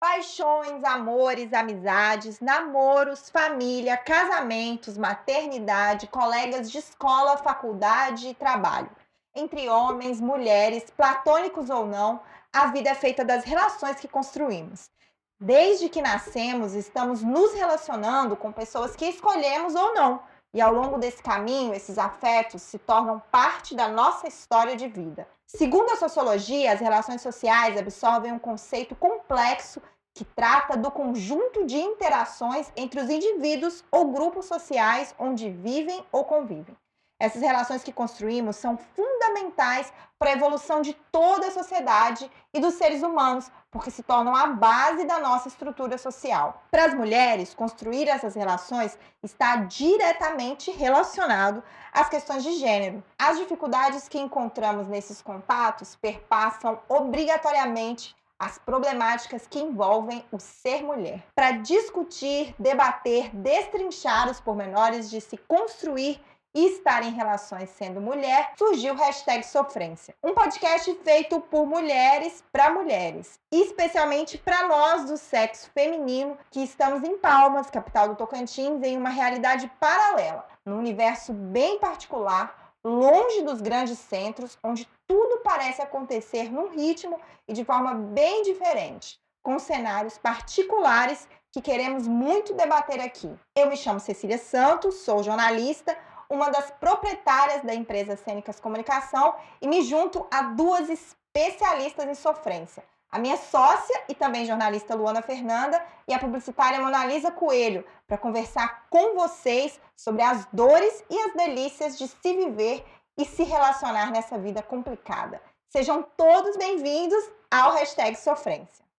Paixões, amores, amizades, namoros, família, casamentos, maternidade, colegas de escola, faculdade e trabalho. Entre homens, mulheres, platônicos ou não, a vida é feita das relações que construímos. Desde que nascemos, estamos nos relacionando com pessoas que escolhemos ou não. E ao longo desse caminho, esses afetos se tornam parte da nossa história de vida. Segundo a sociologia, as relações sociais absorvem um conceito complexo que trata do conjunto de interações entre os indivíduos ou grupos sociais onde vivem ou convivem. Essas relações que construímos são fundamentais para a evolução de toda a sociedade e dos seres humanos, porque se tornam a base da nossa estrutura social. Para as mulheres, construir essas relações está diretamente relacionado às questões de gênero. As dificuldades que encontramos nesses contatos perpassam obrigatoriamente as problemáticas que envolvem o ser mulher. Para discutir, debater, destrinchar os pormenores de se construir e estar em relações sendo mulher, surgiu o hashtag Sofrência. Um podcast feito por mulheres para mulheres, especialmente para nós do sexo feminino que estamos em Palmas, capital do Tocantins, em uma realidade paralela, num universo bem particular, longe dos grandes centros, onde tudo parece acontecer num ritmo e de forma bem diferente, com cenários particulares que queremos muito debater aqui. Eu me chamo Cecília Santos, sou jornalista uma das proprietárias da empresa Cênicas Comunicação e me junto a duas especialistas em sofrência. A minha sócia e também jornalista Luana Fernanda e a publicitária Monalisa Coelho, para conversar com vocês sobre as dores e as delícias de se viver e se relacionar nessa vida complicada. Sejam todos bem-vindos ao hashtag Sofrência.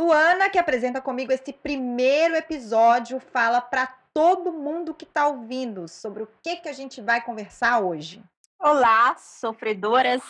Luana, que apresenta comigo esse primeiro episódio, fala para todo mundo que está ouvindo sobre o que, que a gente vai conversar hoje. Olá, sofredoras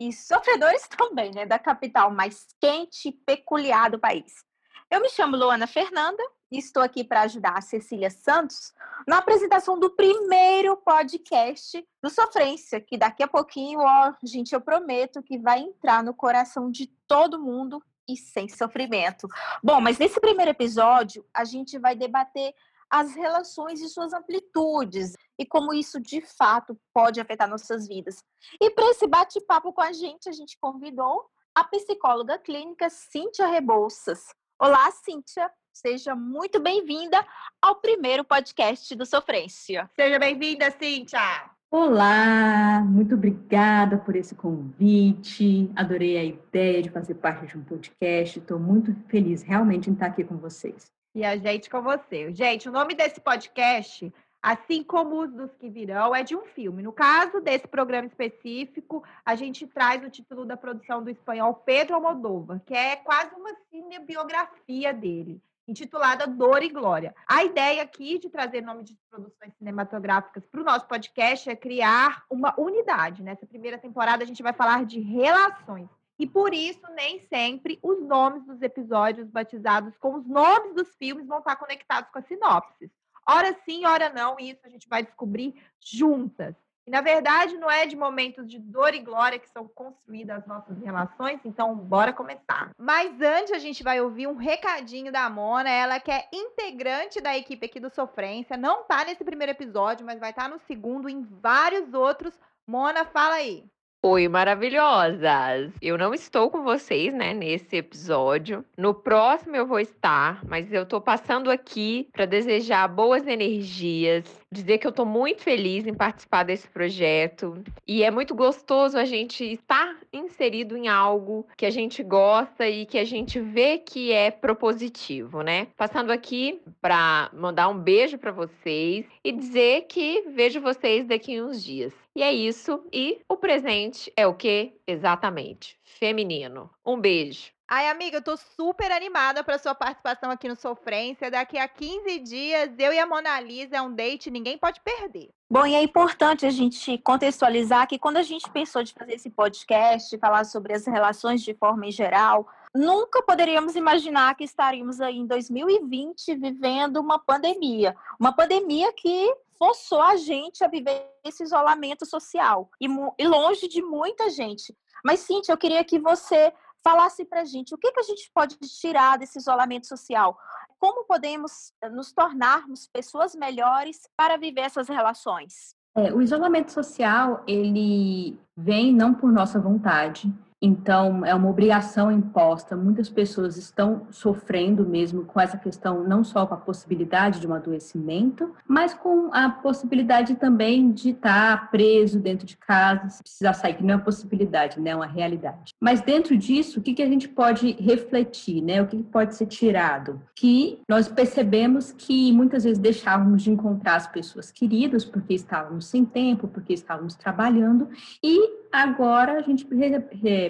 e sofredores também, né, da capital mais quente e peculiar do país. Eu me chamo Luana Fernanda e estou aqui para ajudar a Cecília Santos na apresentação do primeiro podcast do Sofrência, que daqui a pouquinho, ó, gente, eu prometo que vai entrar no coração de todo mundo e sem sofrimento. Bom, mas nesse primeiro episódio, a gente vai debater as relações e suas amplitudes e como isso de fato pode afetar nossas vidas. E para esse bate-papo com a gente, a gente convidou a psicóloga clínica Cíntia Rebouças. Olá, Cíntia, seja muito bem-vinda ao primeiro podcast do Sofrência. Seja bem-vinda, Cíntia! Olá, muito obrigada por esse convite. Adorei a ideia de fazer parte de um podcast. Estou muito feliz realmente em estar aqui com vocês. E a gente com você. Gente, o nome desse podcast, assim como os dos que virão, é de um filme. No caso desse programa específico, a gente traz o título da produção do espanhol Pedro Almodóvar, que é quase uma cinebiografia dele intitulada Dor e Glória. A ideia aqui de trazer nome de produções cinematográficas para o nosso podcast é criar uma unidade. Nessa primeira temporada, a gente vai falar de relações. E por isso, nem sempre os nomes dos episódios batizados com os nomes dos filmes vão estar conectados com as sinopses. Ora sim, ora não, e isso a gente vai descobrir juntas. E, na verdade, não é de momentos de dor e glória que são construídas as nossas relações, então bora começar. Mas antes a gente vai ouvir um recadinho da Mona, ela que é integrante da equipe aqui do Sofrência, não tá nesse primeiro episódio, mas vai estar tá no segundo e em vários outros. Mona, fala aí. Oi, maravilhosas! Eu não estou com vocês, né, nesse episódio. No próximo eu vou estar, mas eu tô passando aqui para desejar boas energias, dizer que eu tô muito feliz em participar desse projeto e é muito gostoso a gente estar inserido em algo que a gente gosta e que a gente vê que é propositivo, né? Passando aqui para mandar um beijo para vocês e dizer que vejo vocês daqui uns dias. E é isso. E o presente é o que? Exatamente. Feminino. Um beijo. Ai, amiga, eu tô super animada para sua participação aqui no Sofrência. Daqui a 15 dias, eu e a Mona Lisa é um date, ninguém pode perder. Bom, e é importante a gente contextualizar que quando a gente pensou de fazer esse podcast, falar sobre as relações de forma em geral, nunca poderíamos imaginar que estaríamos aí em 2020 vivendo uma pandemia. Uma pandemia que forçou a gente a viver esse isolamento social e, e longe de muita gente. Mas, Cintia, eu queria que você falasse para a gente o que, que a gente pode tirar desse isolamento social. Como podemos eh, nos tornarmos pessoas melhores para viver essas relações? É, o isolamento social, ele vem não por nossa vontade, então, é uma obrigação imposta. Muitas pessoas estão sofrendo mesmo com essa questão, não só com a possibilidade de um adoecimento, mas com a possibilidade também de estar preso dentro de casa, se precisar sair, que não é uma possibilidade, né? é uma realidade. Mas dentro disso, o que, que a gente pode refletir, né? O que pode ser tirado? Que nós percebemos que muitas vezes deixávamos de encontrar as pessoas queridas porque estávamos sem tempo, porque estávamos trabalhando, e agora a gente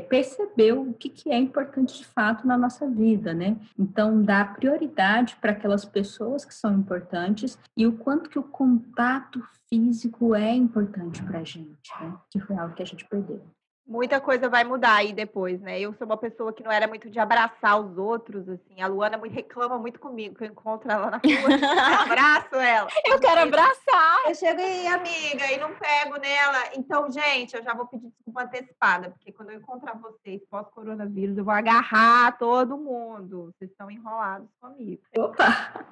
percebeu o que, que é importante de fato na nossa vida, né? Então, dar prioridade para aquelas pessoas que são importantes e o quanto que o contato físico é importante para a gente, né? Que foi algo que a gente perdeu muita coisa vai mudar aí depois, né? Eu sou uma pessoa que não era muito de abraçar os outros, assim. A Luana reclama muito comigo, que eu encontro ela na rua, abraço ela. Eu quero abraçar. Eu chego e, amiga, e não pego nela. Então, gente, eu já vou pedir desculpa antecipada, porque quando eu encontrar vocês pós-coronavírus, eu vou agarrar todo mundo. Vocês estão enrolados comigo. Opa!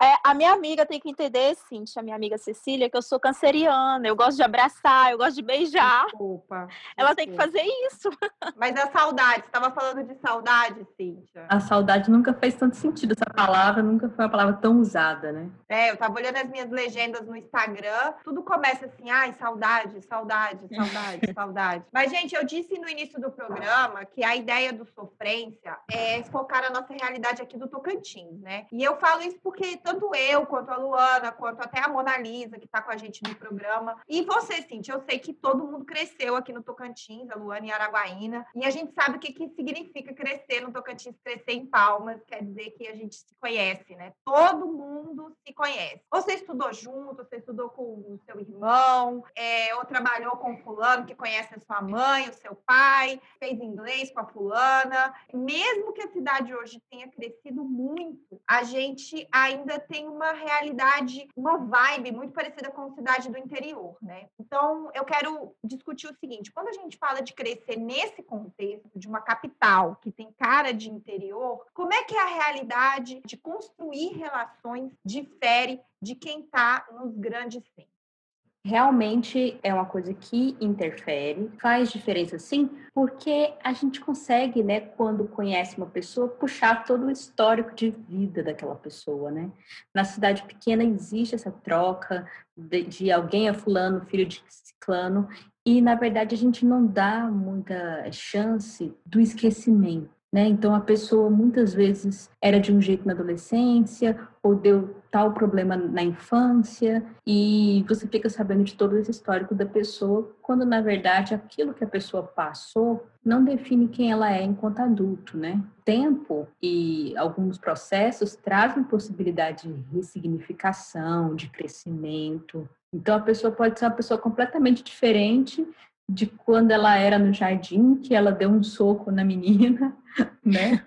É, a minha amiga tem que entender, Cintia, a minha amiga Cecília, que eu sou canceriana. Eu gosto de abraçar, eu gosto de beijar. Desculpa. Ela tem que fazer isso. Mas a saudade, você estava falando de saudade, Cíntia? A saudade nunca fez tanto sentido. Essa palavra nunca foi uma palavra tão usada, né? É, eu estava olhando as minhas legendas no Instagram, tudo começa assim, ai, saudade, saudade, saudade, saudade. Mas, gente, eu disse no início do programa que a ideia do Sofrência é focar na nossa realidade aqui do Tocantins, né? E eu falo isso porque tanto eu, quanto a Luana, quanto até a Mona Lisa, que está com a gente no programa, e você, Cíntia, eu sei que todo mundo cresceu aqui no Tocantins Tocantins, a Luana em Araguaína, e a gente sabe o que, que significa crescer no Tocantins, crescer em Palmas, quer dizer que a gente se conhece, né? Todo mundo se conhece. Você estudou junto, você estudou com o seu irmão, é, ou trabalhou com fulano que conhece a sua mãe, o seu pai, fez inglês com a fulana. Mesmo que a cidade hoje tenha crescido muito, a gente ainda tem uma realidade, uma vibe muito parecida com a cidade do interior, né? Então, eu quero discutir o seguinte: quando a gente fala de crescer nesse contexto de uma capital que tem cara de interior, como é que é a realidade de construir relações difere de quem está nos grandes centros? Realmente é uma coisa que interfere, faz diferença sim, porque a gente consegue, né, quando conhece uma pessoa, puxar todo o histórico de vida daquela pessoa, né? Na cidade pequena existe essa troca de, de alguém é fulano, filho de ciclano, e, na verdade, a gente não dá muita chance do esquecimento. Né? Então, a pessoa muitas vezes era de um jeito na adolescência, ou deu tal problema na infância, e você fica sabendo de todo esse histórico da pessoa, quando na verdade aquilo que a pessoa passou não define quem ela é enquanto adulto, né? Tempo e alguns processos trazem possibilidade de ressignificação, de crescimento, então a pessoa pode ser uma pessoa completamente diferente de quando ela era no jardim, que ela deu um soco na menina, né?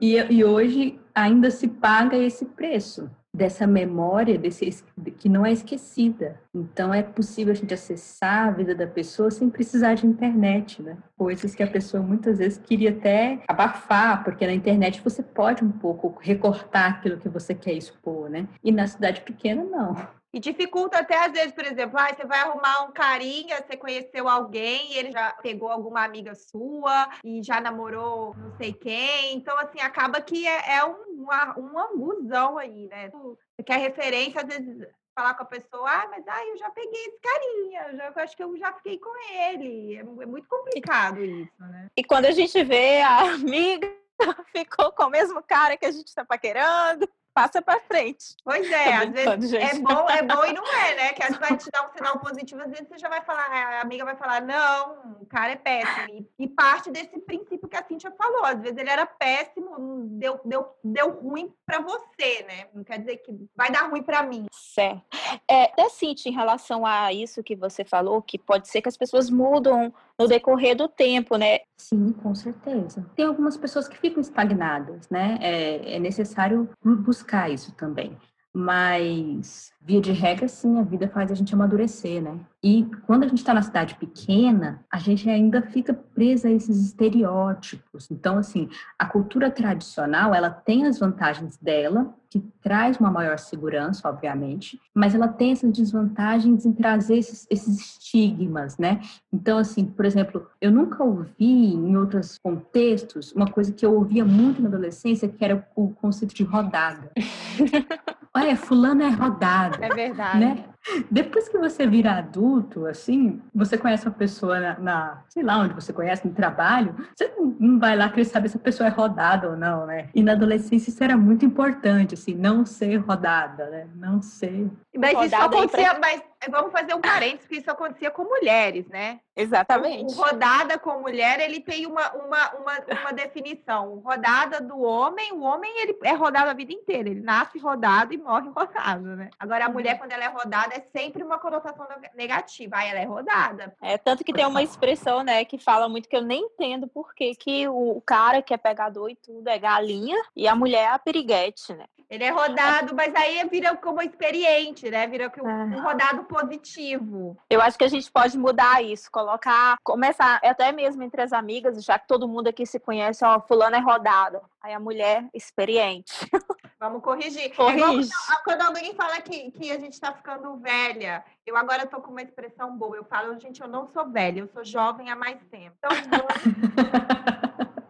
E, e hoje ainda se paga esse preço dessa memória desse que não é esquecida. Então é possível a gente acessar a vida da pessoa sem precisar de internet, né? Coisas que a pessoa muitas vezes queria até abafar, porque na internet você pode um pouco recortar aquilo que você quer expor, né? E na cidade pequena não. E dificulta até às vezes, por exemplo, ah, você vai arrumar um carinha, você conheceu alguém e ele já pegou alguma amiga sua e já namorou não sei quem. Então, assim, acaba que é, é um, um anguzão aí, né? Você quer referência, às vezes falar com a pessoa, ah, mas ah, eu já peguei esse carinha, já, eu acho que eu já fiquei com ele. É, é muito complicado isso, né? E quando a gente vê a amiga ficou com o mesmo cara que a gente tá paquerando passa para frente. Pois é, às vezes é bom, é bom e não é, né? Que às vezes vai te dar um sinal positivo, às vezes você já vai falar, a amiga vai falar, não, o cara é péssimo. E parte desse princípio que a Cintia falou. Às vezes ele era péssimo, deu, deu, deu ruim para você, né? Não quer dizer que vai dar ruim para mim. Certo. É, até Cintia, em relação a isso que você falou, que pode ser que as pessoas mudam no decorrer do tempo, né? Sim, com certeza. Tem algumas pessoas que ficam estagnadas, né? É, é necessário buscar isso também. Mas, via de regra, sim, a vida faz a gente amadurecer, né? E quando a gente está na cidade pequena, a gente ainda fica presa a esses estereótipos. Então, assim, a cultura tradicional, ela tem as vantagens dela, que traz uma maior segurança, obviamente, mas ela tem essas desvantagens em trazer esses, esses estigmas, né? Então, assim, por exemplo, eu nunca ouvi em outros contextos uma coisa que eu ouvia muito na adolescência, que era o conceito de rodada. Olha, fulano é rodada. É verdade. Né? Depois que você vira adulto, assim, você conhece uma pessoa na, na, sei lá onde você conhece, no trabalho, você não vai lá querer saber se a pessoa é rodada ou não, né? E na adolescência isso era muito importante, assim, não ser rodada, né? Não ser. Mas rodada isso acontecia, pra... mas vamos fazer um parênteses, porque isso acontecia com mulheres, né? Exatamente. O, rodada com mulher, ele tem uma, uma, uma, uma definição. Rodada do homem, o homem ele é rodado a vida inteira, ele nasce rodado e morre rodado, né? Agora a mulher, quando ela é rodada, é sempre uma conotação negativa. Aí ela é rodada. É, tanto que tem uma expressão, né, que fala muito que eu nem entendo por que, que o cara que é pegador e tudo é galinha e a mulher é a piriguete, né? Ele é rodado, mas aí vira como experiente, né? Vira um, um ah. rodado positivo. Eu acho que a gente pode mudar isso, colocar, começar até mesmo entre as amigas, já que todo mundo aqui se conhece, ó, fulano é rodado. Aí a mulher experiente. Vamos corrigir. Corrige. É quando alguém fala que, que a gente está ficando velha, eu agora estou com uma expressão boa. Eu falo, gente, eu não sou velha, eu sou jovem há mais tempo. Então,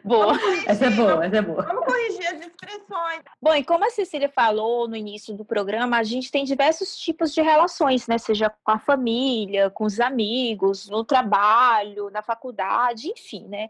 Boa. Essa é boa, essa é boa. Vamos corrigir as expressões. Bom, e como a Cecília falou no início do programa, a gente tem diversos tipos de relações, né? Seja com a família, com os amigos, no trabalho, na faculdade, enfim, né?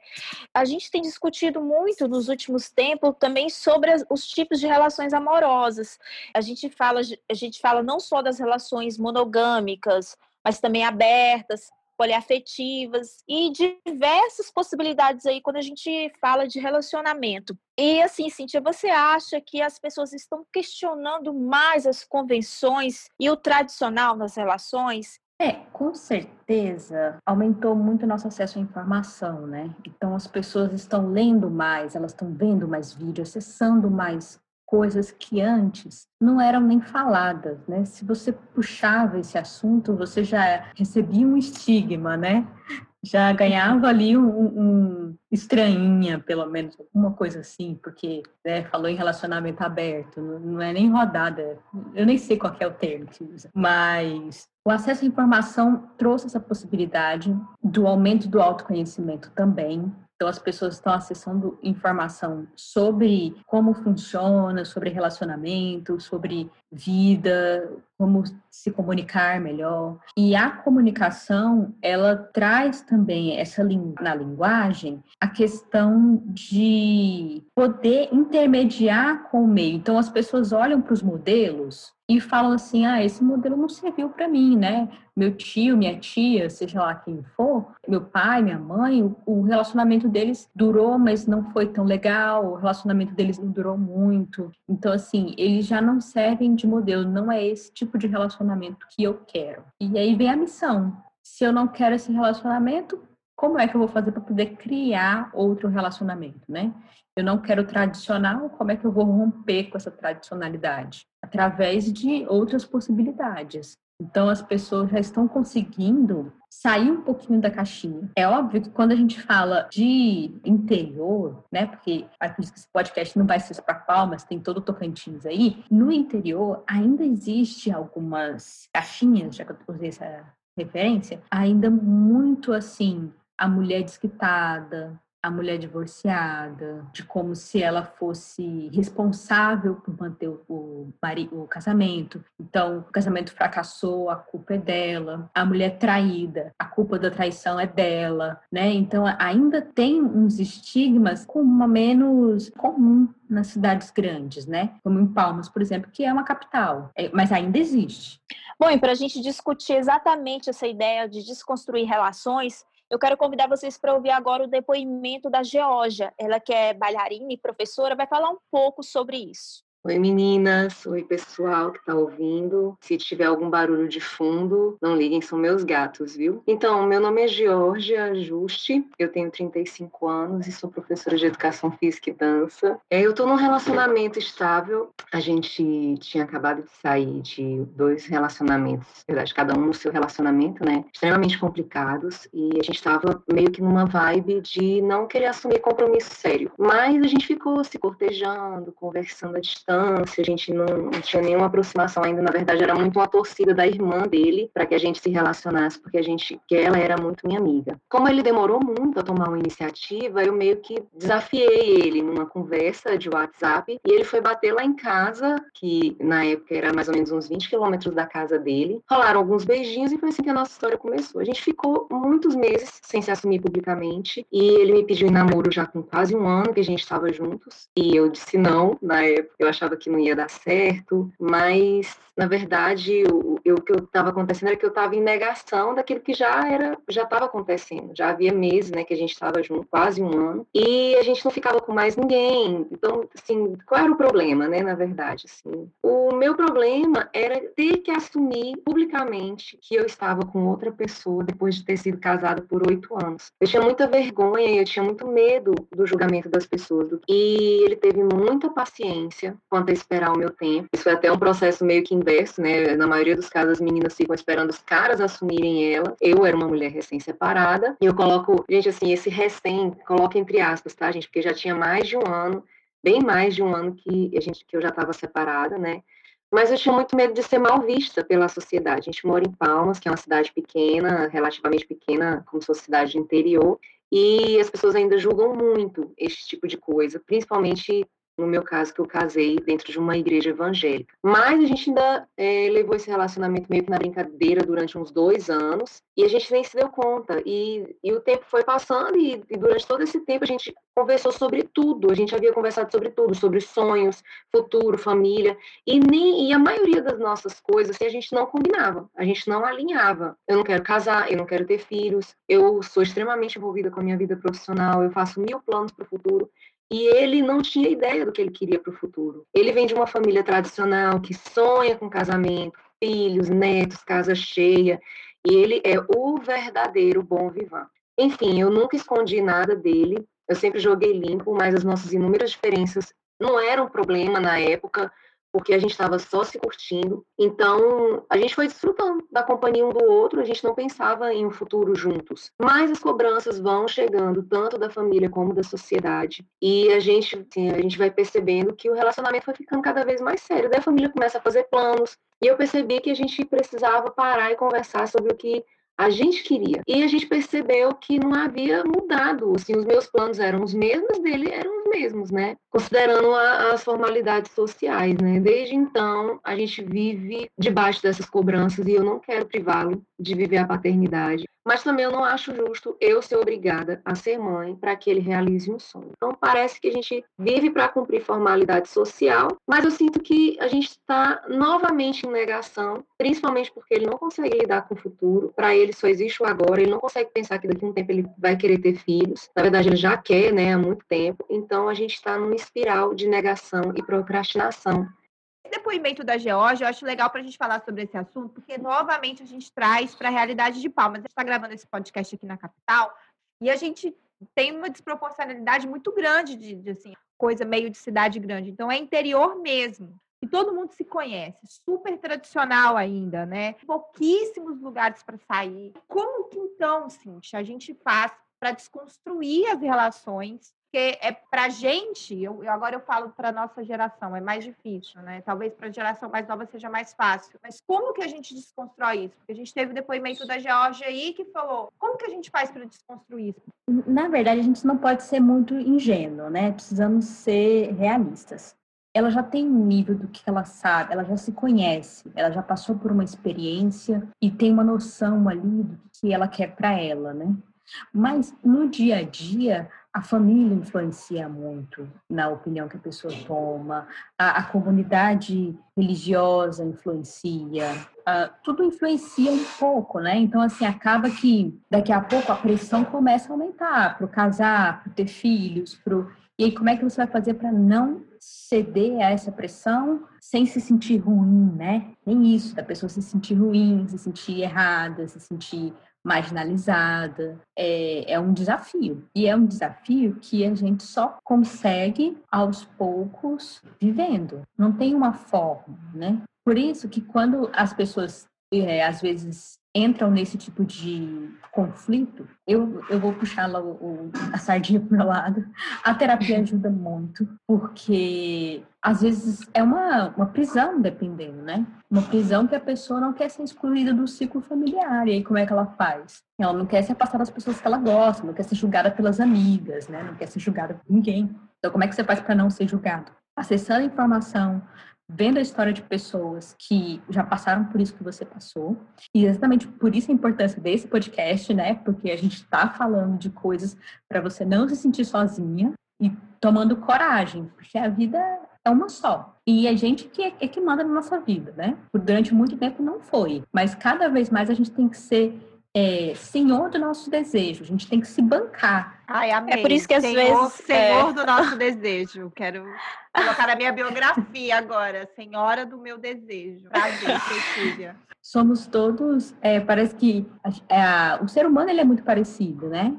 A gente tem discutido muito nos últimos tempos também sobre os tipos de relações amorosas. A gente fala, a gente fala não só das relações monogâmicas, mas também abertas, poliafetivas e diversas possibilidades aí quando a gente fala de relacionamento. E assim, Cíntia, você acha que as pessoas estão questionando mais as convenções e o tradicional nas relações? É, com certeza aumentou muito nosso acesso à informação, né? Então as pessoas estão lendo mais, elas estão vendo mais vídeos, acessando mais coisas que antes não eram nem faladas, né? Se você puxava esse assunto, você já recebia um estigma, né? Já ganhava ali um, um estranhinha, pelo menos, alguma coisa assim, porque né, falou em relacionamento aberto, não, é nem rodada, eu nem sei qual é o termo que usa, mas o acesso à informação trouxe essa possibilidade do aumento do autoconhecimento também, então, as pessoas estão acessando informação sobre como funciona, sobre relacionamento, sobre vida, como se comunicar melhor. E a comunicação, ela traz também essa na linguagem a questão de poder intermediar com o meio. Então, as pessoas olham para os modelos e falam assim: ah, esse modelo não serviu para mim, né? Meu tio, minha tia, seja lá quem for, meu pai, minha mãe, o relacionamento deles durou, mas não foi tão legal, o relacionamento deles não durou muito. Então, assim, eles já não servem de modelo, não é esse tipo de relacionamento que eu quero. E aí vem a missão. Se eu não quero esse relacionamento, como é que eu vou fazer para poder criar outro relacionamento, né? Eu não quero tradicional, como é que eu vou romper com essa tradicionalidade? Através de outras possibilidades. Então, as pessoas já estão conseguindo sair um pouquinho da caixinha. É óbvio que quando a gente fala de interior, né, porque que esse podcast não vai ser para palmas, tem todo o Tocantins aí, no interior ainda existe algumas caixinhas, já que eu usei essa referência, ainda muito assim, a mulher desquitada, a mulher divorciada, de como se ela fosse responsável por manter o, o, casamento. Então, o casamento fracassou, a culpa é dela. A mulher traída, a culpa da traição é dela, né? Então, ainda tem uns estigmas com uma menos comum nas cidades grandes, né? Como em Palmas, por exemplo, que é uma capital, é, mas ainda existe. Bom, e para a gente discutir exatamente essa ideia de desconstruir relações, Eu quero convidar vocês para ouvir agora o depoimento da Georgia. Ela que é bailarina e professora, vai falar um pouco sobre isso. Oi meninas, oi pessoal que está ouvindo. Se tiver algum barulho de fundo, não liguem, são meus gatos, viu? Então, meu nome é Georgia Juste, eu tenho 35 anos e sou professora de Educação Física e Dança. É, eu estou num relacionamento estável, a gente tinha acabado de sair de dois relacionamentos, na verdade, cada um no seu relacionamento, né? Extremamente complicados e a gente estava meio que numa vibe de não querer assumir compromisso sério. Mas a gente ficou se cortejando, conversando à distância a gente não, não, tinha nenhuma aproximação ainda, na verdade era muito uma torcida da irmã dele para que a gente se relacionasse, porque a gente, que ela era muito minha amiga. Como ele demorou muito a tomar uma iniciativa, eu meio que desafiei ele numa conversa de WhatsApp e ele foi bater lá em casa, que na época era mais ou menos uns 20 quilômetros da casa dele. Rolaram alguns beijinhos e foi assim que a nossa história começou. A gente ficou muitos meses sem se assumir publicamente e ele me pediu namoro já com quase um ano que a gente estava juntos e eu disse não na época. Eu achava achava que não ia dar certo, mas na verdade o, o que estava acontecendo era que eu estava em negação daquilo que já era, já estava acontecendo. Já havia meses, né, que a gente estava junto, quase um ano, e a gente não ficava com mais ninguém. Então, assim, qual era o problema, né, na verdade, assim? O meu problema era ter que assumir publicamente que eu estava com outra pessoa depois de ter sido casada por oito anos. Eu tinha muita vergonha e eu tinha muito medo do julgamento das pessoas. E ele teve muita paciência quanto a esperar o meu tempo. Isso foi até um processo meio que inverso, né? Na maioria dos casos, as meninas ficam esperando os caras assumirem ela. Eu era uma mulher recém-separada. E eu coloco, gente, assim, esse recém, coloco entre aspas, tá, gente? Porque já tinha mais de um ano, bem mais de um ano que, a gente, que eu já estava separada, né? Mas eu tinha muito medo de ser mal vista pela sociedade. A gente mora em Palmas, que é uma cidade pequena, relativamente pequena, como se fosse cidade interior, e as pessoas ainda julgam muito esse tipo de coisa, principalmente no meu caso, que eu casei dentro de uma igreja evangélica. Mas a gente ainda é, levou esse relacionamento meio que na brincadeira durante uns dois anos e a gente nem se deu conta. E, e o tempo foi passando e, e, durante todo esse tempo a gente conversou sobre tudo. A gente havia conversado sobre tudo, sobre sonhos, futuro, família. E, nem, e a maioria das nossas coisas assim, a gente não combinava, a gente não alinhava. Eu não quero casar, eu não quero ter filhos, eu sou extremamente envolvida com a minha vida profissional, eu faço mil planos para o futuro e ele não tinha ideia do que ele queria para o futuro. Ele vem de uma família tradicional que sonha com casamento, filhos, netos, casa cheia, e ele é o verdadeiro bom vivant. Enfim, eu nunca escondi nada dele, eu sempre joguei limpo, mas as nossas inúmeras diferenças não eram problema na época, porque a gente estava só se curtindo. Então, a gente foi desfrutando da companhia um do outro, a gente não pensava em um futuro juntos. Mas as cobranças vão chegando, tanto da família como da sociedade, e a gente, assim, a gente vai percebendo que o relacionamento vai ficando cada vez mais sério. Daí a família começa a fazer planos, e eu percebi que a gente precisava parar e conversar sobre o que a gente queria. E a gente percebeu que não havia mudado, assim, os meus planos eram os mesmos, dele eram os mesmos, né? Considerando a, as formalidades sociais, né? Desde então, a gente vive debaixo dessas cobranças e eu não quero privá-lo de viver a paternidade. Mas também eu não acho justo eu ser obrigada a ser mãe para que ele realize um sonho. Então parece que a gente vive para cumprir formalidade social, mas eu sinto que a gente está novamente em negação, principalmente porque ele não consegue lidar com o futuro. Para ele só existe o agora. Ele não consegue pensar que daqui a um tempo ele vai querer ter filhos. Na verdade ele já quer, né, há muito tempo. Então a gente está numa espiral de negação e procrastinação depoimento da Georgia, eu acho legal para a gente falar sobre esse assunto, porque novamente a gente traz para a realidade de Palmas. A gente está gravando esse podcast aqui na capital e a gente tem uma desproporcionalidade muito grande de, de assim, coisa meio de cidade grande. Então é interior mesmo. E todo mundo se conhece, super tradicional ainda, né? Pouquíssimos lugares para sair. Como que então, Cintia, a gente faz para desconstruir as relações porque é para gente, eu, agora eu falo para nossa geração, é mais difícil, né? Talvez para a geração mais nova seja mais fácil. Mas como que a gente desconstrói isso? Porque a gente teve o depoimento da Georgia aí que falou, como que a gente faz para desconstruir isso? Na verdade, a gente não pode ser muito ingênuo, né? Precisamos ser realistas. Ela já tem um nível do que ela sabe, ela já se conhece, ela já passou por uma experiência e tem uma noção ali do que ela quer para ela, né? Mas no dia a dia, a família influencia muito na opinião que a pessoa toma, a, a comunidade religiosa influencia, uh, tudo influencia um pouco, né? Então, assim, acaba que daqui a pouco a pressão começa a aumentar para casar, para ter filhos, pro... e aí como é que você vai fazer para não ceder a essa pressão sem se sentir ruim, né? Nem isso, da pessoa se sentir ruim, se sentir errada, se sentir marginalizada. É, é um desafio. E é um desafio que a gente só consegue aos poucos vivendo. Não tem uma forma, né? Por isso que quando as pessoas é, às vezes entram nesse tipo de conflito, eu, eu vou puxar lá o, o, a sardinha para o meu lado. A terapia ajuda muito, porque às vezes é uma, uma prisão, dependendo, né? Uma prisão que a pessoa não quer ser excluída do ciclo familiar. E aí, como é que ela faz? Ela não quer se afastar das pessoas que ela gosta, não quer ser julgada pelas amigas, né? Não quer ser julgada por ninguém. Então, como é que você faz para não ser julgado? Acessando a informação, vendo a história de pessoas que já passaram por isso que você passou. E exatamente por isso a importância desse podcast, né? Porque a gente está falando de coisas para você não se sentir sozinha e tomando coragem, porque a vida é uma só. E a gente que é, é que manda na nossa vida, né? Durante muito tempo não foi, mas cada vez mais a gente tem que ser é, senhor do nosso desejo. A gente tem que se bancar. Ai, amei. É por isso que às senhor, vezes. Senhor é... do nosso desejo. Quero colocar na minha biografia agora. Senhora do meu desejo. Prazer, Cecília. Somos todos. É, parece que o ser humano ele é muito parecido, né?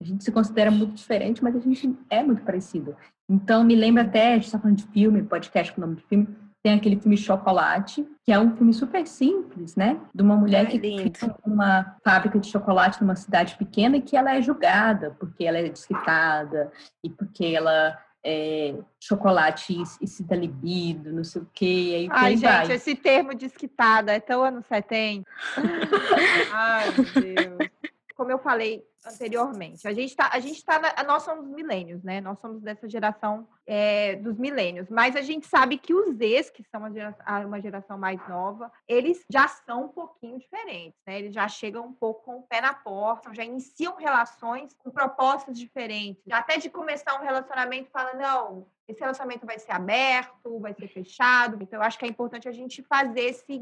A gente se considera muito diferente, mas a gente é muito parecido. Então, me lembra até, a gente está falando de filme, podcast com o nome de filme, tem aquele filme Chocolate, que é um filme super simples, né? De uma mulher que tem uma fábrica de chocolate numa cidade pequena e que ela é julgada porque ela é desquitada e porque ela é, chocolate e cita libido, não sei o quê. Aí Ai, gente, vai. esse termo desquitada é tão anos 70. Ai, meu Deus. Como eu falei anteriormente. A gente tá, a gente tá, na, nós somos milênios, né? Nós somos dessa geração é, dos milênios, mas a gente sabe que os Zs, que são geração, uma geração mais nova, eles já são um pouquinho diferentes, né? Eles já chegam um pouco com o pé na porta, já iniciam relações com propostas diferentes. Até de começar um relacionamento, fala, não, esse relacionamento vai ser aberto, vai ser fechado. Então, eu acho que é importante a gente fazer esse,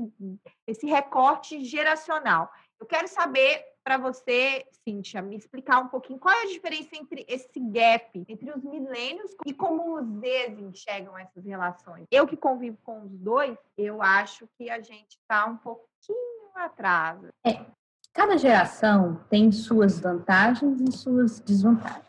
esse recorte geracional. Eu quero saber para você, Cíntia, me explicar um pouquinho qual é a diferença entre esse gap entre os milênios e como os Zs enxergam essas relações. Eu que convivo com os dois, eu acho que a gente está um pouquinho atrás. É, cada geração tem suas vantagens e suas desvantagens.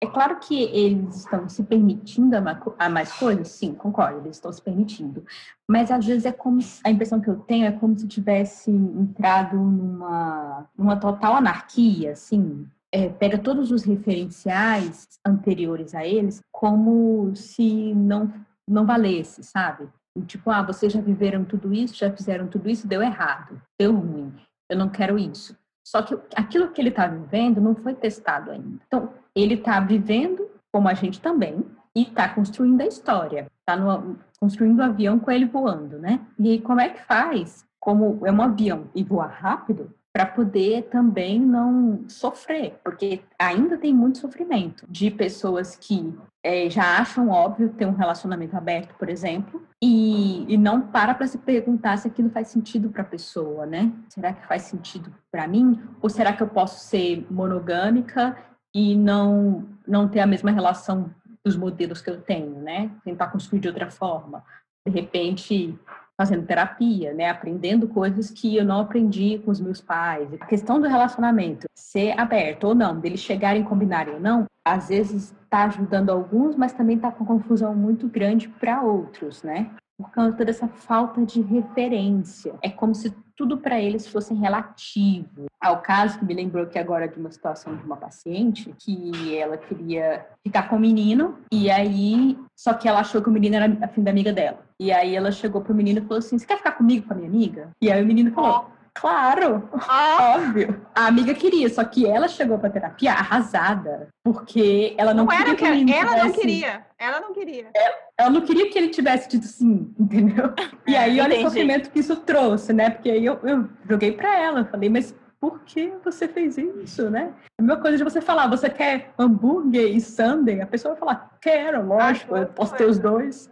É claro que eles estão se permitindo a mais coisas, sim, concordo, eles estão se permitindo. Mas às vezes é como se, a impressão que eu tenho é como se tivesse entrado numa, numa total anarquia, assim. É, pega todos os referenciais anteriores a eles como se não, não valesse, sabe? Tipo, ah, vocês já viveram tudo isso, já fizeram tudo isso, deu errado, deu ruim, eu não quero isso. Só que aquilo que ele está vivendo não foi testado ainda. Então, ele está vivendo, como a gente também, e está construindo a história. Está construindo o um avião com ele voando, né? E aí, como é que faz? Como é um avião e voar rápido, para poder também não sofrer, porque ainda tem muito sofrimento de pessoas que é, já acham óbvio ter um relacionamento aberto, por exemplo, e, e não para para se perguntar se aquilo faz sentido para a pessoa, né? Será que faz sentido para mim? Ou será que eu posso ser monogâmica e não não ter a mesma relação dos modelos que eu tenho, né? Tentar construir de outra forma. De repente, fazendo terapia, né, aprendendo coisas que eu não aprendi com os meus pais. A questão do relacionamento, ser aberto ou não, deles chegarem, combinarem ou não, às vezes está ajudando alguns, mas também está com confusão muito grande para outros, né? Por causa dessa falta de referência. É como se tudo para eles fosse relativo. Ao caso que me lembrou que agora de uma situação de uma paciente que ela queria ficar com o menino e aí só que ela achou que o menino era afim da amiga dela. E aí ela chegou pro menino e falou assim: "Você quer ficar comigo com a minha amiga?" E aí o menino falou: Claro, ah. óbvio. A amiga queria, só que ela chegou para terapia arrasada, porque ela não, não queria era que, ele ela tivesse... não queria. Ela não queria. Ela, ela, não queria que ele tivesse dito sim, entendeu? E aí olha Entendi. o sofrimento que isso trouxe, né? Porque aí eu, eu joguei para ela, falei, mas por que você fez isso, né? A mesma coisa de você falar, você quer hambúrguer e sundae? A pessoa vai falar, quero, lógico, eu posso ter os dois.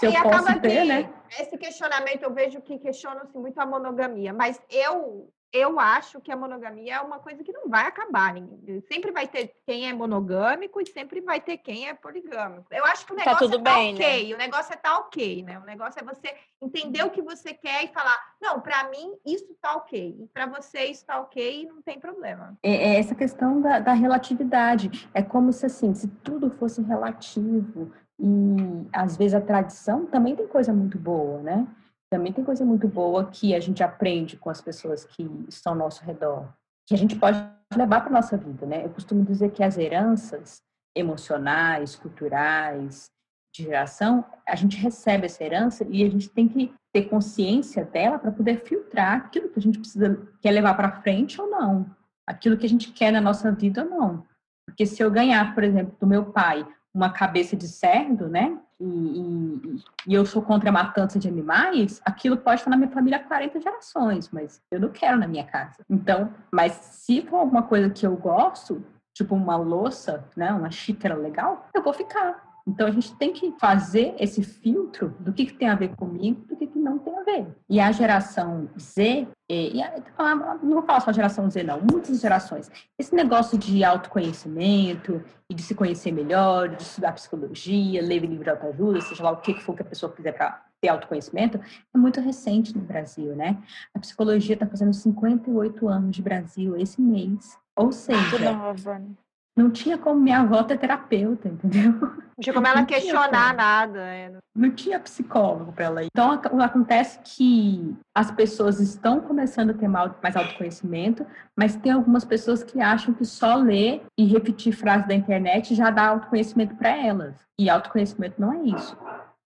Se eu e posso acaba ter, né? esse questionamento eu vejo que questionam-se muito a monogamia, mas eu eu acho que a monogamia é uma coisa que não vai acabar. ninguém- Sempre vai ter quem é monogâmico e sempre vai ter quem é poligâmico. Eu acho que o Tá negócio é tá bem, né? ok. O negócio é tá ok, né? O negócio é você entender o que você quer e falar, não, para mim isso tá ok. E para você isso tá ok e não tem problema. É, é essa questão da, da relatividade. É como se assim, se tudo fosse relativo e às vezes a tradição também tem coisa muito boa, né? Também tem coisa muito boa que a gente aprende com as pessoas que estão ao nosso redor, que a gente pode levar para nossa vida, né? Eu costumo dizer que as heranças emocionais, culturais, de geração, a gente recebe essa herança e a gente tem que ter consciência dela para poder filtrar aquilo que a gente precisa quer levar para frente ou não, aquilo que a gente quer na nossa vida ou não. Porque se eu ganhar, por exemplo, do meu pai uma cabeça de cerdo, né? E, e- e eu sou contra a matança de animais, aquilo pode estar na minha família há 40 gerações, mas eu não quero na minha casa. Então, mas se for alguma coisa que eu gosto, tipo uma louça, né, uma xícara legal, eu vou ficar. Então a gente tem que fazer esse filtro do que, que tem a ver comigo, do que, que não tem a ver. E a geração Z, e, e a- ah, não vou falar só geração Z, não, muitas gerações. Esse negócio de autoconhecimento e de se conhecer melhor, de estudar psicologia, ler livro de autoajuda, seja lá o que for que a pessoa quiser para ter autoconhecimento, é muito recente no Brasil, né? A psicologia está fazendo 58 anos de Brasil esse mês. Ou Que seja, nova. né? Não tinha como minha avó ter terapeuta, entendeu? Não tinha como ela Não questionar nada. é. Não tinha psicólogo para ela ir. Então, ac- acontece que as pessoas estão começando a ter mais autoconhecimento, mas tem algumas pessoas que acham que só ler e repetir frases da internet já dá autoconhecimento para elas. E autoconhecimento não é isso.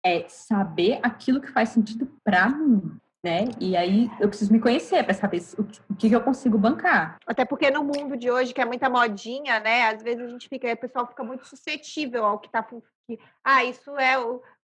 É saber aquilo que faz sentido para mim, né? E aí eu preciso me conhecer para saber o que, o que eu consigo bancar. Até porque no mundo de hoje, que é muita modinha, né? Às vezes a gente fica, o pessoal fica muito suscetível ao que tá. que, ah, isso é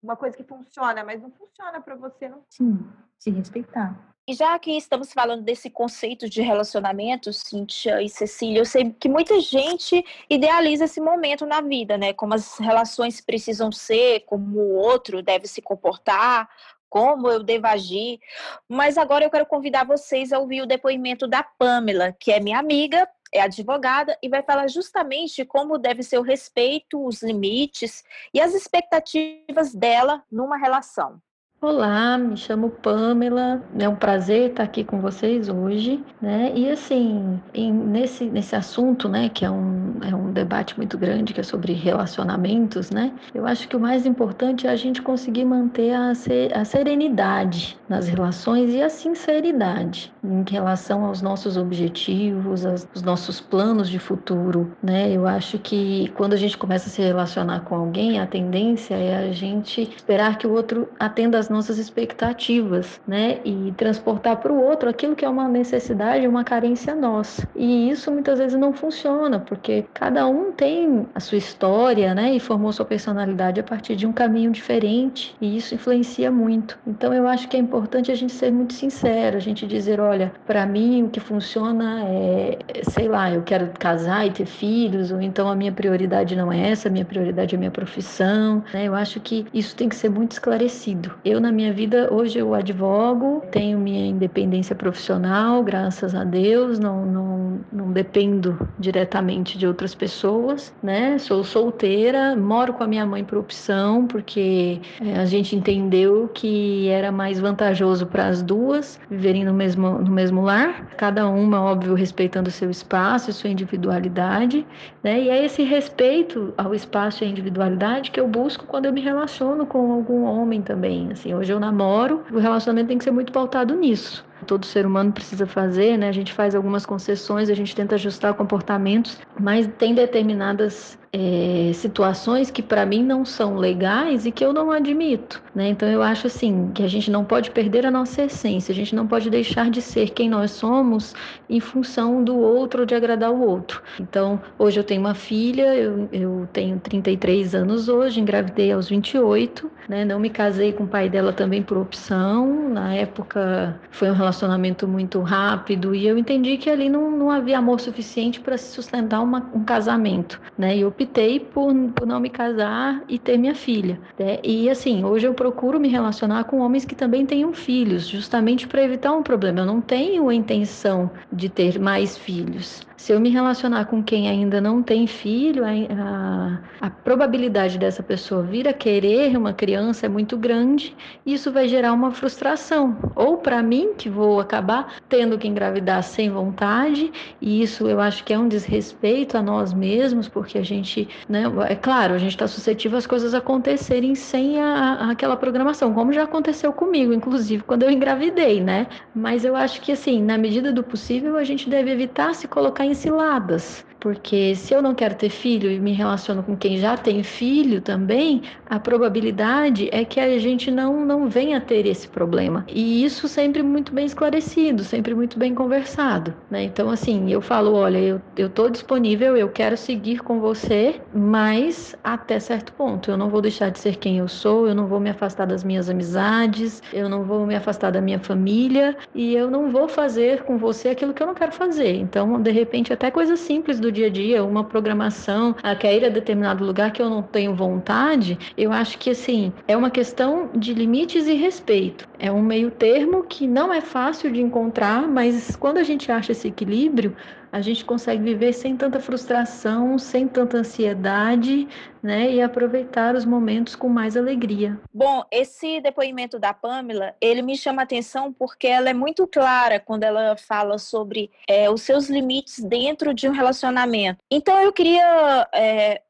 uma coisa que funciona, mas não funciona para você, não Sim, se respeitar. E já que estamos falando desse conceito de relacionamento, Cíntia e Cecília, eu sei que muita gente idealiza esse momento na vida, né? Como as relações precisam ser, como o outro deve se comportar, como eu devo agir. Mas agora eu quero convidar vocês a ouvir o depoimento da Pamela, que é minha amiga, é advogada e vai falar justamente como deve ser o respeito, os limites e as expectativas dela numa relação. Olá, me chamo Pamela. É um prazer estar aqui com vocês hoje, né? E assim, em- nesse, nesse assunto, né, que é um, é um debate muito grande, que é sobre relacionamentos, né? Eu acho que o mais importante é a gente conseguir manter a, a serenidade nas relações e a sinceridade em relação aos nossos objetivos, aos, nossos planos de futuro, né? Eu acho que quando a gente começa a se relacionar com alguém, a tendência é a gente esperar que o outro atenda às nossas expectativas, né? E transportar para o outro aquilo que é uma necessidade, uma carência nossa. E isso muitas vezes não funciona, porque cada um tem a sua história, né? E formou sua personalidade a partir de um caminho diferente, e isso influencia muito. Então eu acho que é importante a gente ser muito sincero, a gente dizer, olha, para mim o que funciona é, sei lá, eu quero casar e ter filhos, ou então a minha prioridade não é essa, a minha prioridade é a minha profissão, né? Eu acho que isso tem que ser muito esclarecido. Eu na minha vida hoje eu advogo, tenho minha independência profissional, graças a Deus, não não, não dependo diretamente de outras pessoas, né? Sou solteira, moro com a minha mãe por opção, porque é, a gente entendeu que era mais vantajoso para as duas viverem no mesmo, no mesmo lar, cada uma, óbvio, respeitando o seu espaço e sua individualidade, né? E é esse respeito ao espaço e à individualidade que eu busco quando eu me relaciono com algum homem também. Assim, hoje eu namoro, o relacionamento tem que ser muito pautado nisso. Todo ser humano precisa fazer, né? A gente faz algumas concessões, a gente tenta ajustar comportamentos, mas tem determinadas é, situações que para mim não são legais e que eu não admito, né? Então eu acho assim que a gente não pode perder a nossa essência, a gente não pode deixar de ser quem nós somos em função do outro ou de agradar o outro. Então hoje eu tenho uma filha, eu, eu tenho 33 anos hoje, engravidei aos 28, né? Não me casei com o pai dela também por opção. Na época foi um relacionamento muito rápido e eu entendi que ali não, não havia amor suficiente para sustentar uma, um casamento, né? E eu optei por, por não me casar e ter minha filha. Né? E assim, hoje eu procuro me relacionar com homens que também tenham filhos, justamente para evitar um problema. Eu não tenho a intenção de ter mais filhos. Se eu me relacionar com quem ainda não tem filho, a, a, a, probabilidade dessa pessoa vir a querer uma criança é muito grande e isso vai gerar uma frustração. Ou para mim, que vou acabar tendo que engravidar sem vontade, e isso eu acho que é um desrespeito a nós mesmos, porque a gente, né, é claro, a gente está suscetível às coisas acontecerem sem a, aquela programação, como já aconteceu comigo, inclusive quando eu engravidei, né? Mas eu acho que, assim, na medida do possível, a gente deve evitar se colocar em ciladas. Porque se eu não quero ter filho e me relaciono com quem já tem filho também, a probabilidade é que a gente não, não venha ter esse problema. E isso sempre muito bem esclarecido, sempre muito bem conversado. Né? Então, assim, eu falo: olha, eu estou disponível, eu quero seguir com você, mas até certo ponto. Eu não vou deixar de ser quem eu sou, eu não vou me afastar das minhas amizades, eu não vou me afastar da minha família e eu não vou fazer com você aquilo que eu não quero fazer. Então, de repente, até coisas simples do dia a dia, uma programação, a quer ir a determinado lugar que eu não tenho vontade, eu acho que assim, é uma questão de limites e respeito. É um meio termo que não é fácil de encontrar, mas quando a gente acha esse equilíbrio, a gente consegue viver sem tanta frustração, sem tanta ansiedade, né? E aproveitar os momentos com mais alegria. Bom, esse depoimento da Pamela, ele me chama a atenção porque ela é muito clara quando ela fala sobre é, os seus limites dentro de um relacionamento. Então, eu queria é,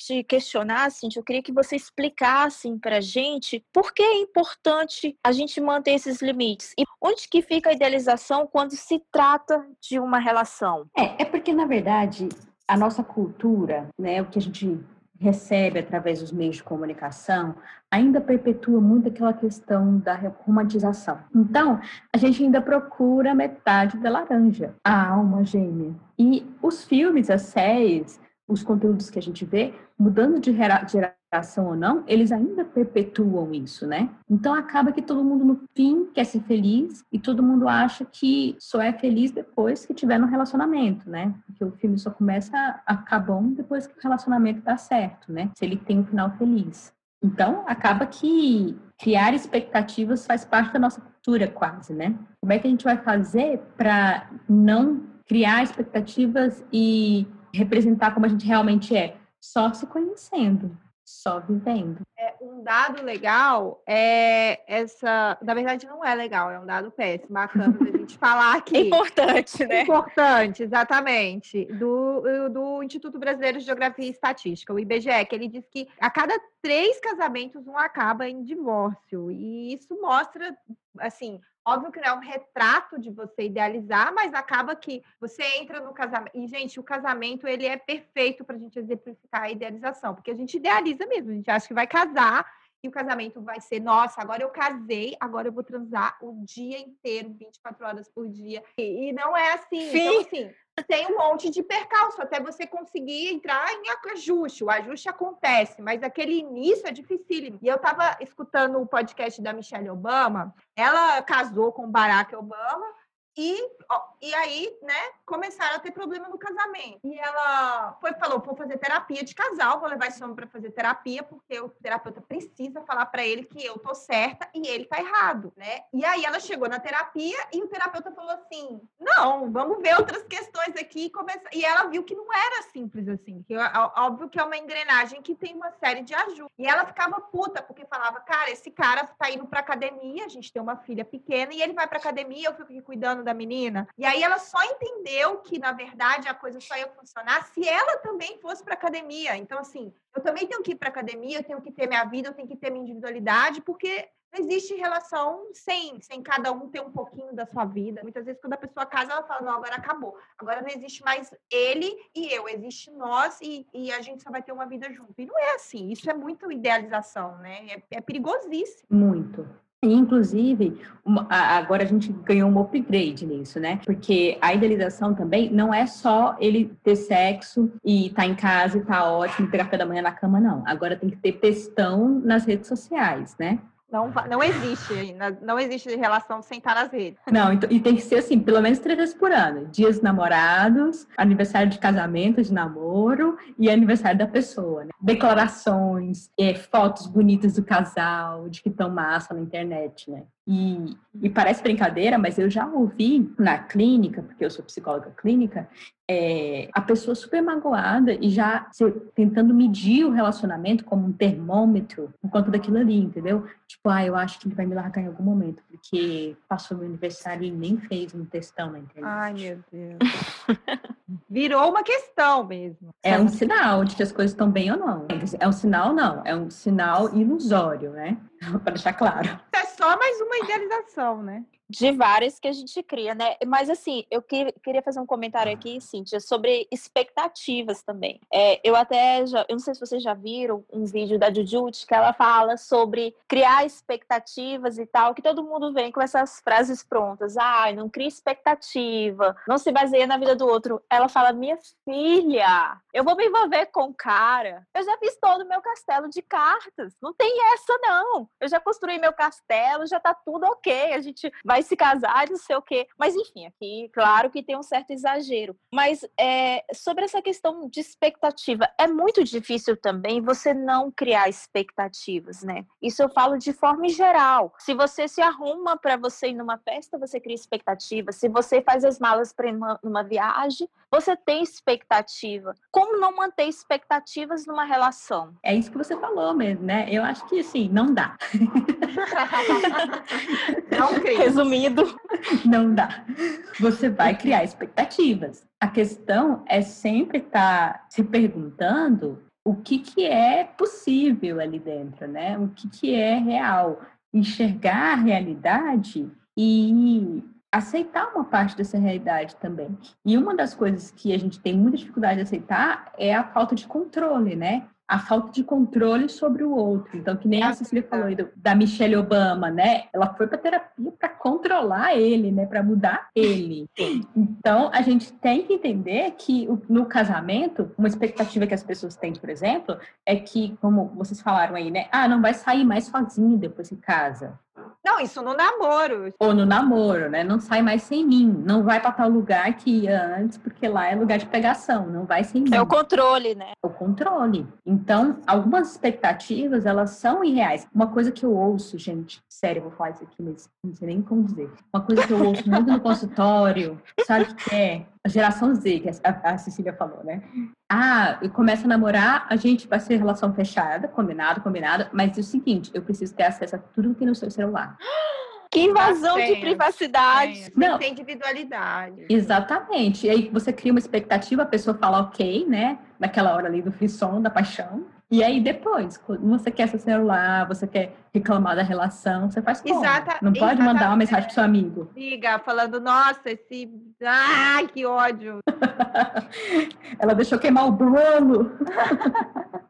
te questionar, assim, eu queria que você explicasse para gente por que é importante a gente manter esses limites e onde que fica a idealização quando se trata de uma relação. É, é porque na verdade a nossa cultura, né, o que a gente recebe através dos meios de comunicação, ainda perpetua muito aquela questão da romantização. Então, a gente ainda procura metade da laranja, a alma gêmea. E os filmes, as séries, os conteúdos que a gente vê, mudando de geração ou não, eles ainda perpetuam isso, né? Então acaba que todo mundo no fim quer ser feliz e todo mundo acha que só é feliz depois que tiver no relacionamento, né? Porque o filme só começa a ficar bom depois que o relacionamento dá certo, né? Se ele tem um final feliz. Então, acaba que criar expectativas faz parte da nossa cultura, quase, né? Como é que a gente vai fazer para não criar expectativas e representar como a gente realmente é, só se conhecendo, só vivendo. É, um dado legal é essa. Na verdade, não é legal, é um dado péssimo, bacana da gente falar aqui. Importante, né? Importante, exatamente. Do, do Instituto Brasileiro de Geografia e Estatística, o IBGE, que ele diz que a cada três casamentos um acaba em divórcio. E isso mostra, assim, Óbvio que não é um retrato de você idealizar, mas acaba que você entra no casamento. E, gente, o casamento ele é perfeito para a gente exemplificar a idealização, porque a gente idealiza mesmo, a gente acha que vai casar e o casamento vai ser, nossa, agora eu casei, agora eu vou transar o dia inteiro, 24 horas por dia. E, e não é assim. Então, Sim. Então, assim, tem um monte de percalço até você conseguir entrar em ajuste. O ajuste acontece, mas aquele início é dificílimo. E eu estava escutando o podcast da Michelle Obama, ela casou com Barack Obama e, e aí, né, começaram a ter problema no casamento. E ela foi, falou: vou fazer terapia de casal, vou levar esse homem para fazer terapia, porque o terapeuta precisa falar para ele que eu tô certa e ele tá errado, né? E aí ela chegou na terapia e o terapeuta falou assim: não, vamos ver outras questões aqui. E, e ela viu que não era simples assim, que óbvio que é uma engrenagem que tem uma série de ajustes. E ela ficava puta, porque falava: cara, esse cara tá indo pra academia, a gente tem uma filha pequena, e ele vai pra academia, eu fico aqui cuidando da menina. E aí ela só entendeu que, na verdade, a coisa só ia funcionar se ela também fosse para academia. Então, assim, eu também tenho que ir para academia, eu tenho que ter minha vida, eu tenho que ter minha individualidade, porque Não existe relação sem, sem cada um ter um pouquinho da sua vida. Muitas vezes, quando a pessoa casa, ela fala: não, agora acabou. Agora não existe mais ele e eu, existe nós e, e a gente só vai ter uma vida junto. E não é assim. Isso é muito idealização, né? É, é perigosíssimo. Muito. Inclusive, agora a gente ganhou um upgrade nisso, né? Porque a idealização também não é só ele ter sexo e tá em casa e tá ótimo, ter café da manhã na cama, não. Agora tem que ter textão nas redes sociais, né? Não, não existe, não existe relação sem estar nas redes. Não, então, e tem que ser assim, pelo menos três vezes por ano. Dias namorados, aniversário de casamento, de namoro e aniversário da pessoa. Né? Declarações, é, fotos bonitas do casal, de que estão massa na internet, né? E, e, parece brincadeira, mas eu já ouvi na clínica, porque eu sou psicóloga clínica, é, a pessoa super magoada e já se, tentando medir o relacionamento como um termômetro por conta daquilo ali, entendeu? Tipo, ah, eu acho que ele vai me largar em algum momento, porque passou meu aniversário e nem fez um textão na internet. Ai, meu Deus. Virou uma questão mesmo. É um sinal de que as coisas estão bem ou não. É um sinal, não. É um sinal ilusório, né? Para deixar claro. É só mais uma idealização, né? De várias que a gente cria, né? Mas assim, eu que, queria fazer um comentário aqui, Cíntia, sobre expectativas também. É, eu até já, eu não sei se vocês já viram um vídeo da Jujut que ela fala sobre criar expectativas e tal, que todo mundo vem com essas frases prontas. Ai, ah, não cria expectativa, não se baseia na vida do outro. Ela fala, minha filha, eu vou me envolver com o cara. Eu já fiz todo o meu castelo de cartas. Não tem essa, não. Eu já construí meu castelo, já tá tudo ok. A gente vai vai se casar, não sei o quê. Mas, enfim, aqui, claro que tem um certo exagero. Mas é, sobre essa questão de expectativa, é muito difícil também você não criar expectativas, né? Isso eu falo de forma geral. Se você se arruma para você ir numa festa, você cria expectativa. Se você faz as malas para ir numa, numa viagem, você tem expectativa. Como não manter expectativas numa relação? É isso que você falou mesmo, né? Eu acho que, assim, não dá. não crio resumido. Não dá. Você vai criar expectativas. A questão é sempre estar tá se perguntando o que, que é possível ali dentro, né? O que, que é real. Enxergar a realidade e aceitar uma parte dessa realidade também. E uma das coisas que a gente tem muita dificuldade de aceitar é a falta de controle, né? A falta de controle sobre o outro. Então, que nem a Cecília falou aí do, da Michelle Obama, né? Ela foi para terapia para controlar ele, né? Para mudar ele. Então, a gente tem que entender que no casamento, uma expectativa que as pessoas têm, por exemplo, é que, como vocês falaram aí, né? Ah, não vai sair mais sozinho depois que casa. Não, isso no namoro. Ou no namoro, né? Não sai mais sem mim. Não vai para tal lugar que ia antes, porque lá é lugar de pegação. Não vai sem mim. É o controle, né? É o controle. Então, algumas expectativas, elas são irreais. Uma coisa que eu ouço, gente, sério, eu vou falar isso aqui, mas não sei nem como dizer. Uma coisa que eu ouço muito no consultório, sabe o que é? A geração Z, que a, a Cecília falou, né? Ah, e começa a namorar, a gente vai ser relação fechada, combinado, combinado, mas é o seguinte, eu preciso ter acesso a tudo que tem no seu celular. Que invasão de privacidade. Não tem individualidade. Exatamente. E aí você cria uma expectativa, a pessoa fala ok, né? Naquela hora ali do frisson, da paixão. E aí depois, quando você quer seu celular, você quer reclamar da relação, você faz como? Exata, Não pode exatamente. mandar uma mensagem pro seu amigo. Liga, falando, nossa, esse... Ai, que ódio! Ela deixou queimar o bolo.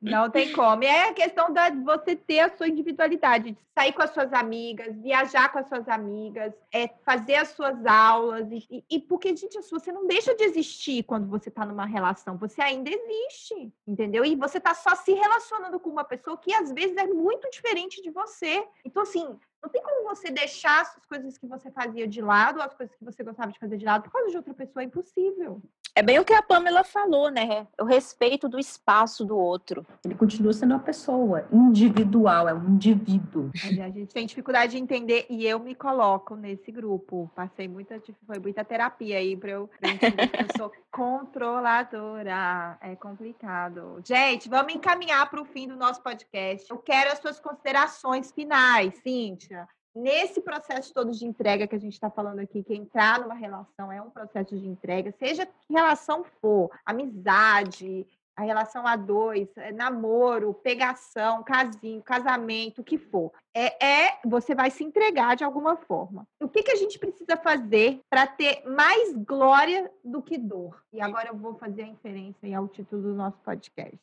Não tem como. É a questão da você ter a sua individualidade, de sair com as suas amigas, viajar com as suas amigas, é, fazer as suas aulas. E, e porque, gente, você não deixa de existir quando você está numa relação, você ainda existe, entendeu? E você está só se relacionando com uma pessoa que às vezes é muito diferente de você. Então, assim, não tem como você deixar as coisas que você fazia de lado, as coisas que você gostava de fazer de lado, por causa de outra pessoa, é impossível. É bem o que a Pamela falou, né? O respeito do espaço do outro. Ele continua sendo uma pessoa individual, é um indivíduo. A gente tem dificuldade de entender e eu me coloco nesse grupo. Passei muita, foi muita terapia aí para eu, pra entender que eu sou controladora. É complicado. Gente, vamos encaminhar para o fim do nosso podcast. Eu quero as suas considerações finais, Cíntia nesse processo todo de entrega que a gente está falando aqui, que entrar numa relação é um processo de entrega, seja que relação for, amizade, a relação a dois, é namoro, pegação, casinho, casamento, o que for. É, é, você vai se entregar de alguma forma. O que, que a gente precisa fazer para ter mais glória do que dor? E agora eu vou fazer a inferência ao título do nosso podcast.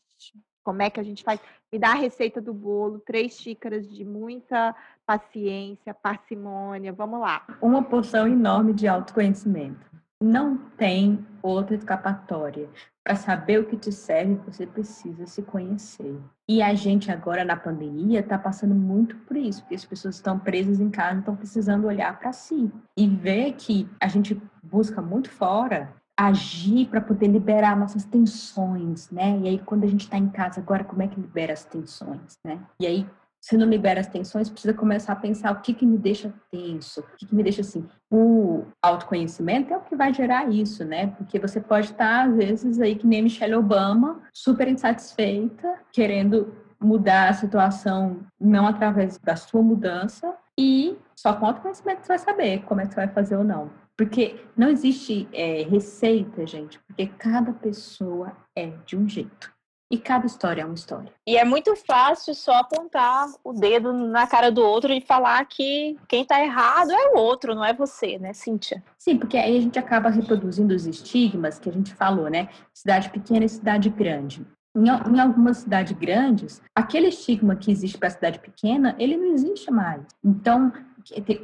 Como é que a gente faz? Me dá a receita do bolo, três xícaras de muita paciência, parcimônia. Vamos lá. Uma porção enorme de autoconhecimento. Não tem outra escapatória. Para saber o que te serve, você precisa se conhecer. E a gente agora na pandemia está passando muito por isso, porque as pessoas estão presas em casa, estão precisando olhar para si e ver que a gente busca muito fora agir para poder liberar nossas tensões, né? E aí quando a gente está em casa agora, como é que libera as tensões, né? E aí se não libera as tensões, precisa começar a pensar o que, que me deixa tenso, o que, que me deixa assim. O autoconhecimento é o que vai gerar isso, né? Porque você pode estar, às vezes, aí que nem Michelle Obama, super insatisfeita, querendo mudar a situação não através da sua mudança, e só com autoconhecimento você vai saber como é que você vai fazer ou não. Porque não existe é, receita, gente, porque cada pessoa é de um jeito. E cada história é uma história. E é muito fácil só apontar o dedo na cara do outro e falar que quem está errado é o outro, não é você, né, Cíntia? Sim, porque aí a gente acaba reproduzindo os estigmas que a gente falou, né? Cidade pequena e cidade grande. Em, em algumas cidades grandes, aquele estigma que existe para a cidade pequena, ele não existe mais. Então,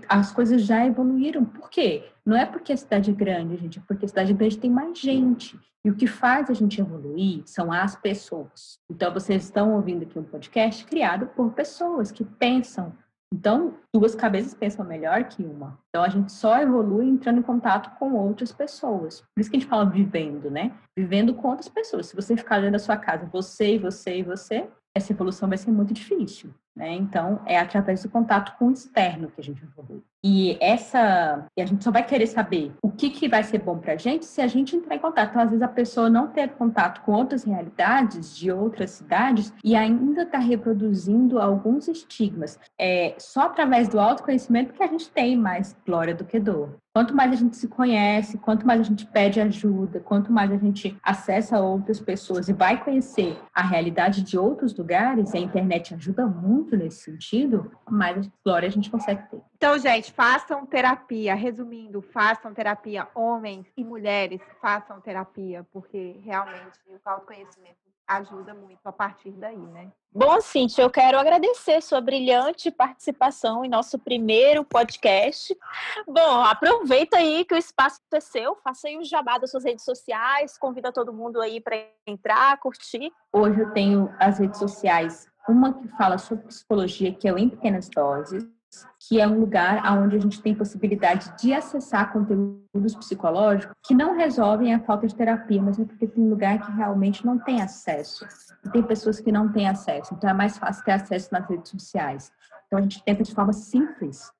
as coisas já evoluíram. Por quê? Não é porque a cidade é grande, gente, é porque a cidade grande tem mais gente. E o que faz a gente evoluir são as pessoas. Então, vocês estão ouvindo aqui um podcast criado por pessoas que pensam. Então, duas cabeças pensam melhor que uma. Então, a gente só evolui entrando em contato com outras pessoas. Por isso que a gente fala vivendo, né? Vivendo com outras pessoas. Se você ficar dentro da sua casa, você e você e você, essa evolução vai ser muito difícil. Né? Então, é através do contato com o externo que a gente evolui. E essa, e a gente só vai querer saber o que, que vai ser bom para a gente se a gente entrar em contato. Então, às vezes, a pessoa não ter contato com outras realidades de outras cidades e ainda está reproduzindo alguns estigmas. É só através do autoconhecimento que a gente tem mais glória do que dor. Quanto mais a gente se conhece, quanto mais a gente pede ajuda, quanto mais a gente acessa outras pessoas e vai conhecer a realidade de outros lugares, e a internet ajuda muito nesse sentido, mais glória a gente consegue ter. Então, gente, façam terapia. Resumindo, façam terapia. Homens e mulheres, façam terapia, porque realmente o autoconhecimento ajuda muito a partir daí, né? Bom, Cintia, eu quero agradecer sua brilhante participação em nosso primeiro podcast. Bom, aproveita aí que o espaço é seu, faça aí o jabá das suas redes sociais, convida todo mundo aí para entrar, curtir. Hoje eu tenho as redes sociais, uma que fala sobre psicologia, que é o Em Pequenas Doses, que é um lugar onde a gente tem possibilidade de acessar conteúdos psicológicos que não resolvem a falta de terapia, mas é porque tem lugar que realmente não tem acesso. E tem pessoas que não têm acesso, então é mais fácil ter acesso nas redes sociais. Então a gente tenta de forma simples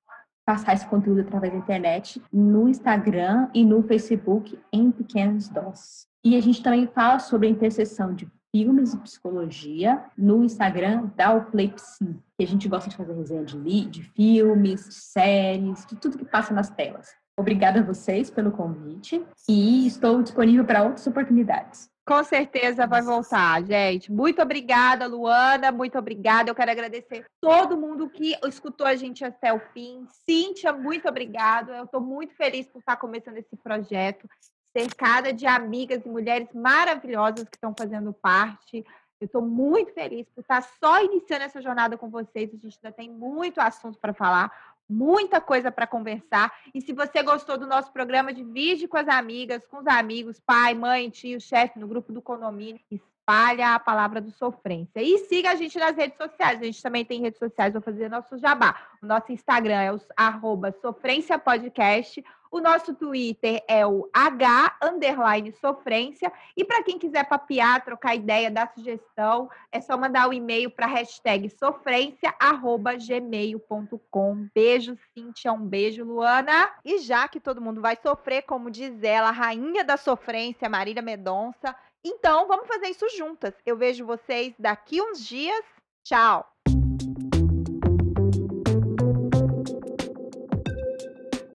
passar esse conteúdo através da internet no Instagram e no Facebook em pequenas doses. E a gente também fala sobre a interseção de filmes e psicologia no Instagram da Uplaypsi, que a gente gosta de fazer resenha de, de filmes, de séries, de tudo que passa nas telas. Obrigada a vocês pelo convite e estou disponível para outras oportunidades. Com certeza vai voltar, gente. Muito obrigada, Luana. Muito obrigada. Eu quero agradecer todo mundo que escutou a gente até o fim. Cíntia, muito obrigada. Eu estou muito feliz por estar começando esse projeto cercada de amigas e mulheres maravilhosas que estão fazendo parte. Eu estou muito feliz por estar só iniciando essa jornada com vocês. A gente ainda tem muito assunto para falar, muita coisa para conversar. E se você gostou do nosso programa, divide com as amigas, com os amigos, pai, mãe, tio, chefe, no grupo do condomínio. Espalha a palavra do sofrência. E siga a gente nas redes sociais. A gente também tem redes sociais, vou fazer nosso jabá. O nosso Instagram é o arroba sofrência podcast o nosso Twitter é o H underline sofrência. E para quem quiser papiar, trocar ideia, dar sugestão, é só mandar o um e-mail para hashtag sofrência, arroba gmail.com. Beijo, Cintia, um beijo, Luana. E já que todo mundo vai sofrer, como diz ela, rainha da sofrência, Marília Medonça, então vamos fazer isso juntas. Eu vejo vocês daqui uns dias. Tchau!